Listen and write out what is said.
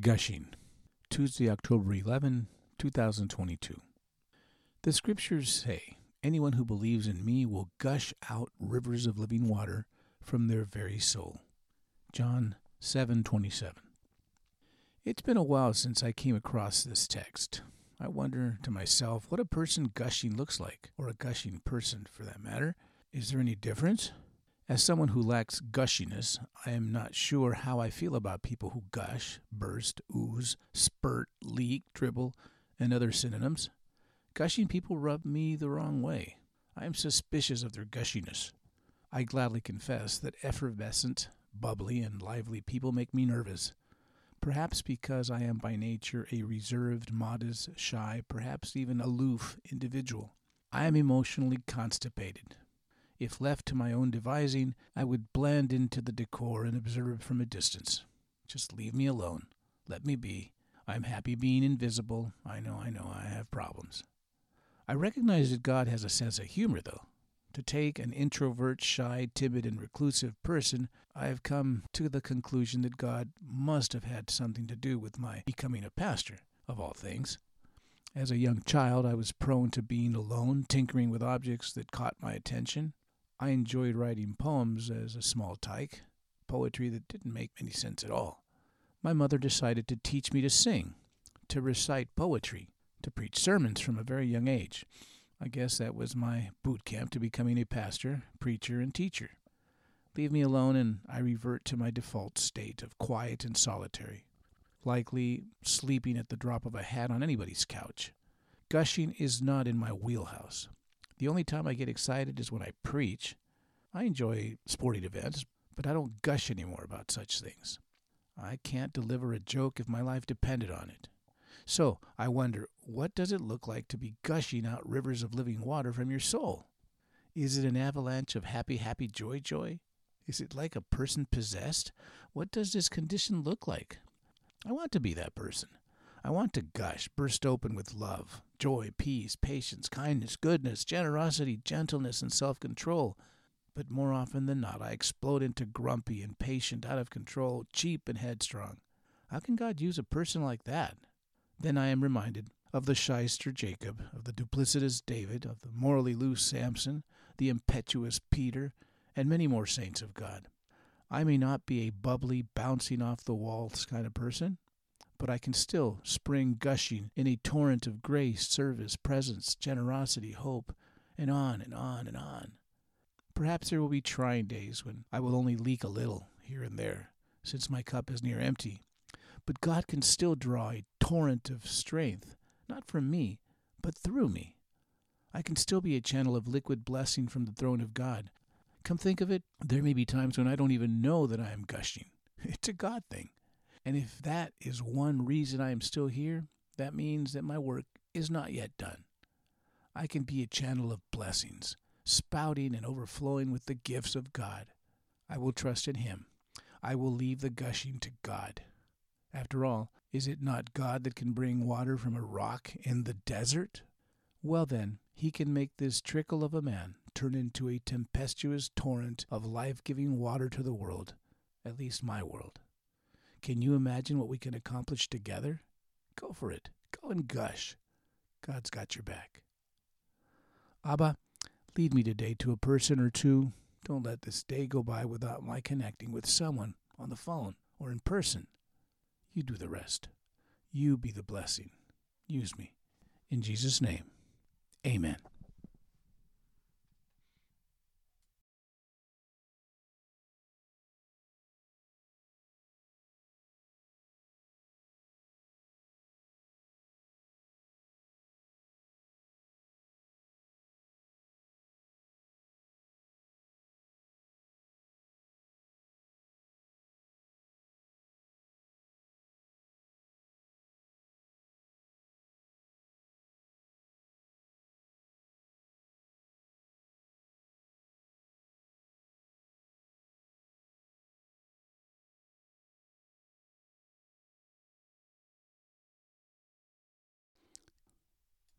Gushing. Tuesday, October 11, 2022. The scriptures say, Anyone who believes in me will gush out rivers of living water from their very soul. John 7:27. It's been a while since I came across this text. I wonder to myself what a person gushing looks like, or a gushing person for that matter. Is there any difference? As someone who lacks gushiness, I am not sure how I feel about people who gush, burst, ooze, spurt, leak, dribble, and other synonyms. Gushing people rub me the wrong way. I am suspicious of their gushiness. I gladly confess that effervescent, bubbly, and lively people make me nervous. Perhaps because I am by nature a reserved, modest, shy, perhaps even aloof individual. I am emotionally constipated. If left to my own devising, I would blend into the decor and observe from a distance. Just leave me alone. Let me be. I'm happy being invisible. I know, I know, I have problems. I recognize that God has a sense of humor, though. To take an introvert, shy, timid, and reclusive person, I have come to the conclusion that God must have had something to do with my becoming a pastor, of all things. As a young child, I was prone to being alone, tinkering with objects that caught my attention. I enjoyed writing poems as a small tyke, poetry that didn't make any sense at all. My mother decided to teach me to sing, to recite poetry, to preach sermons from a very young age. I guess that was my boot camp to becoming a pastor, preacher, and teacher. Leave me alone, and I revert to my default state of quiet and solitary, likely sleeping at the drop of a hat on anybody's couch. Gushing is not in my wheelhouse. The only time I get excited is when I preach. I enjoy sporting events, but I don't gush anymore about such things. I can't deliver a joke if my life depended on it. So I wonder, what does it look like to be gushing out rivers of living water from your soul? Is it an avalanche of happy, happy, joy, joy? Is it like a person possessed? What does this condition look like? I want to be that person. I want to gush, burst open with love, joy, peace, patience, kindness, goodness, generosity, gentleness, and self control. But more often than not, I explode into grumpy, impatient, out of control, cheap, and headstrong. How can God use a person like that? Then I am reminded of the shyster Jacob, of the duplicitous David, of the morally loose Samson, the impetuous Peter, and many more saints of God. I may not be a bubbly, bouncing off the walls kind of person, but I can still spring gushing in a torrent of grace, service, presence, generosity, hope, and on and on and on. Perhaps there will be trying days when I will only leak a little here and there, since my cup is near empty. But God can still draw a torrent of strength, not from me, but through me. I can still be a channel of liquid blessing from the throne of God. Come think of it, there may be times when I don't even know that I am gushing. It's a God thing. And if that is one reason I am still here, that means that my work is not yet done. I can be a channel of blessings, spouting and overflowing with the gifts of God. I will trust in Him. I will leave the gushing to God. After all, is it not God that can bring water from a rock in the desert? Well, then, He can make this trickle of a man turn into a tempestuous torrent of life giving water to the world, at least my world. Can you imagine what we can accomplish together? Go for it. Go and gush. God's got your back. Abba, lead me today to a person or two. Don't let this day go by without my connecting with someone on the phone or in person. You do the rest. You be the blessing. Use me. In Jesus' name, amen.